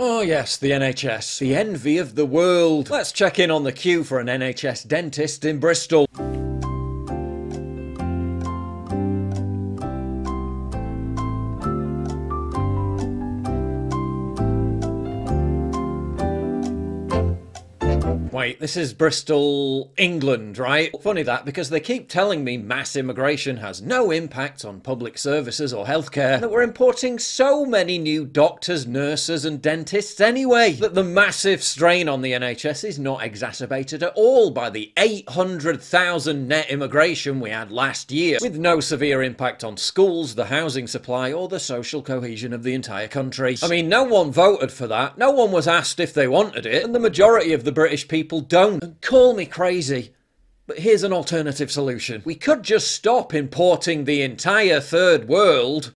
Oh, yes, the NHS. The envy of the world. Let's check in on the queue for an NHS dentist in Bristol. Wait, this is Bristol, England, right? Funny that, because they keep telling me mass immigration has no impact on public services or healthcare, that we're importing so many new doctors, nurses, and dentists anyway, that the massive strain on the NHS is not exacerbated at all by the 800,000 net immigration we had last year, with no severe impact on schools, the housing supply, or the social cohesion of the entire country. I mean, no one voted for that, no one was asked if they wanted it, and the majority of the People don't. And call me crazy. But here's an alternative solution. We could just stop importing the entire third world